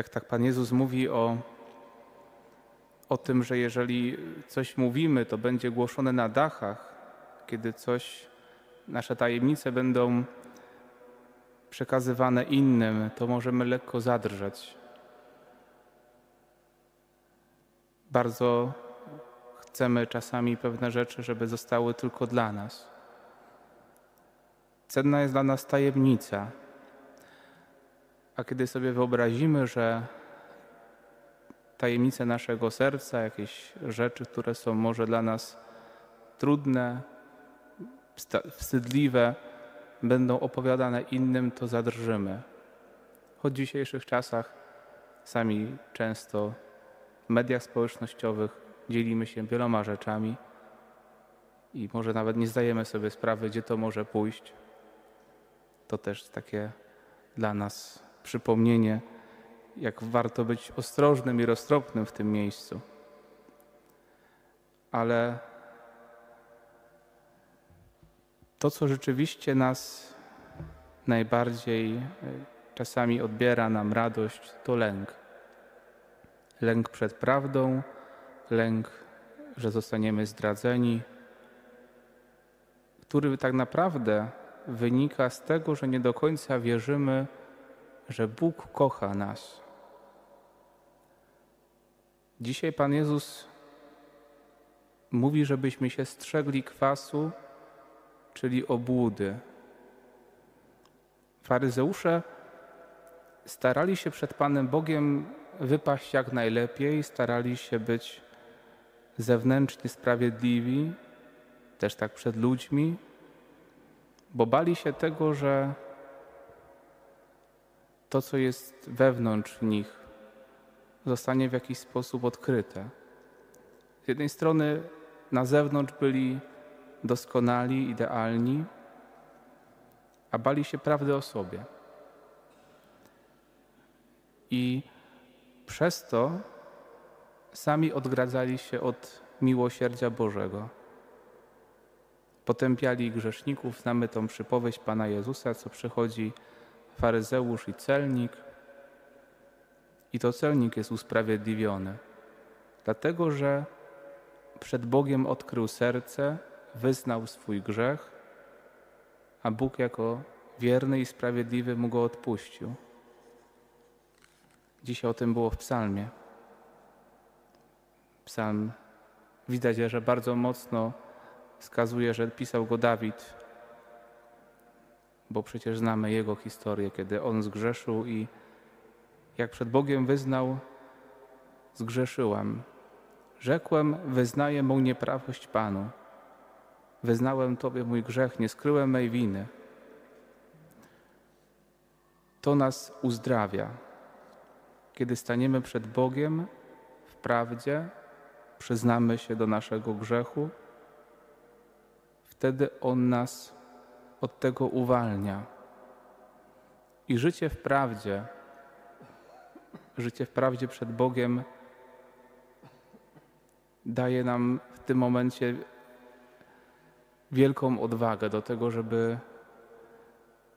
Jak tak Pan Jezus mówi o, o tym, że jeżeli coś mówimy, to będzie głoszone na dachach, kiedy coś, nasze tajemnice będą przekazywane innym, to możemy lekko zadrżeć. Bardzo chcemy czasami pewne rzeczy, żeby zostały tylko dla nas. Cenna jest dla nas tajemnica. A kiedy sobie wyobrazimy, że tajemnice naszego serca, jakieś rzeczy, które są może dla nas trudne, wstydliwe, będą opowiadane innym, to zadrżymy. Choć w dzisiejszych czasach sami często w mediach społecznościowych dzielimy się wieloma rzeczami i może nawet nie zdajemy sobie sprawy, gdzie to może pójść. To też takie dla nas przypomnienie, jak warto być ostrożnym i roztropnym w tym miejscu. Ale to, co rzeczywiście nas najbardziej e, czasami odbiera nam radość, to lęk. Lęk przed prawdą, lęk, że zostaniemy zdradzeni, który tak naprawdę wynika z tego, że nie do końca wierzymy, że Bóg kocha nas. Dzisiaj Pan Jezus mówi, żebyśmy się strzegli kwasu, czyli obłudy. Faryzeusze starali się przed Panem Bogiem wypaść jak najlepiej, starali się być zewnętrznie sprawiedliwi, też tak przed ludźmi, bo bali się tego, że to, co jest wewnątrz nich, zostanie w jakiś sposób odkryte. Z jednej strony na zewnątrz byli doskonali, idealni, a bali się prawdy o sobie. I przez to sami odgradzali się od miłosierdzia Bożego. Potępiali grzeszników, znamy tą przypowieść Pana Jezusa, co przychodzi faryzeusz i celnik. I to celnik jest usprawiedliwiony, dlatego że przed Bogiem odkrył serce, wyznał swój grzech, a Bóg jako wierny i sprawiedliwy mu go odpuścił. Dzisiaj o tym było w psalmie. Psalm widać, że bardzo mocno wskazuje, że pisał go Dawid, bo przecież znamy jego historię, kiedy on zgrzeszył i jak przed Bogiem wyznał, zgrzeszyłam. Rzekłem, wyznaję mą nieprawość Panu. Wyznałem Tobie mój grzech, nie skryłem mej winy. To nas uzdrawia. Kiedy staniemy przed Bogiem w prawdzie, przyznamy się do naszego grzechu, wtedy On nas od tego uwalnia. I życie w prawdzie, życie w prawdzie przed Bogiem daje nam w tym momencie wielką odwagę do tego, żeby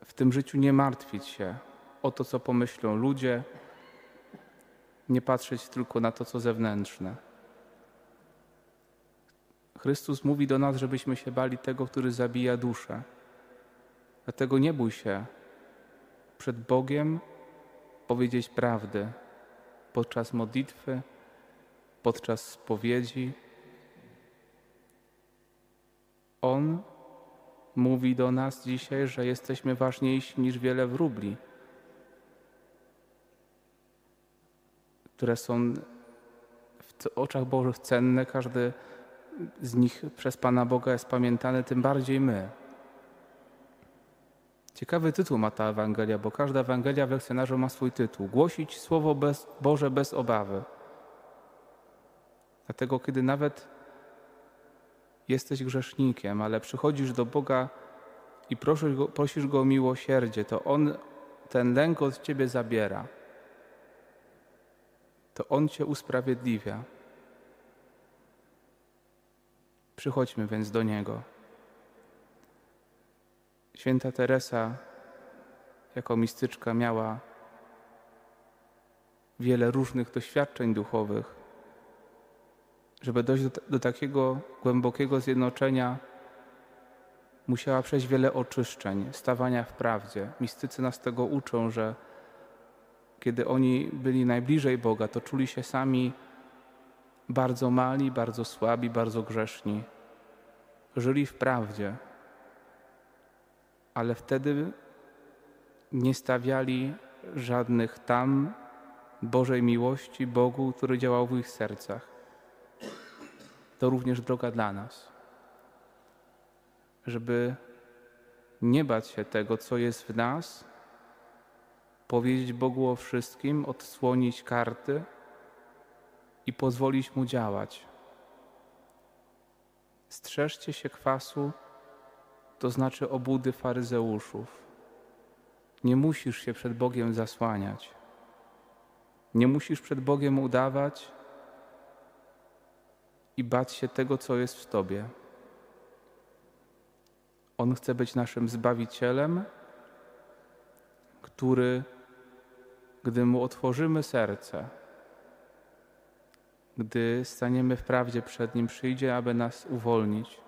w tym życiu nie martwić się o to, co pomyślą ludzie, nie patrzeć tylko na to, co zewnętrzne. Chrystus mówi do nas, żebyśmy się bali tego, który zabija duszę. Dlatego nie bój się przed Bogiem powiedzieć prawdy podczas modlitwy, podczas spowiedzi. On mówi do nas dzisiaj, że jesteśmy ważniejsi niż wiele wróbli, które są w oczach Bożych cenne. Każdy z nich przez Pana Boga jest pamiętany, tym bardziej my. Ciekawy tytuł ma ta Ewangelia, bo każda Ewangelia w lekcjonarzu ma swój tytuł. Głosić Słowo bez, Boże bez obawy. Dlatego, kiedy nawet jesteś grzesznikiem, ale przychodzisz do Boga i prosisz Go, prosisz Go o miłosierdzie, to On ten lęk od Ciebie zabiera. To On Cię usprawiedliwia. Przychodźmy więc do Niego. Święta Teresa jako mistyczka miała wiele różnych doświadczeń duchowych, żeby dojść do, do takiego głębokiego zjednoczenia, musiała przejść wiele oczyszczeń, stawania w prawdzie. Mistycy nas tego uczą, że kiedy oni byli najbliżej Boga, to czuli się sami bardzo mali, bardzo słabi, bardzo grzeszni. Żyli w prawdzie, ale wtedy nie stawiali żadnych tam Bożej miłości Bogu, który działał w ich sercach. To również droga dla nas, żeby nie bać się tego, co jest w nas, powiedzieć Bogu o wszystkim, odsłonić karty i pozwolić Mu działać. Strzeżcie się kwasu, to znaczy obudy faryzeuszów. Nie musisz się przed Bogiem zasłaniać. Nie musisz przed Bogiem udawać i bać się tego, co jest w Tobie. On chce być naszym Zbawicielem, który, gdy Mu otworzymy serce, gdy staniemy w prawdzie przed Nim, przyjdzie, aby nas uwolnić.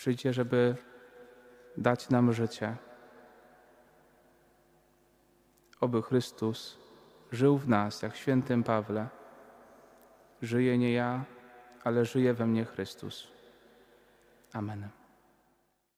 Przyjdzie, żeby dać nam życie. Oby Chrystus żył w nas, jak świętym Pawle. Żyje nie ja, ale żyje we mnie Chrystus. Amen.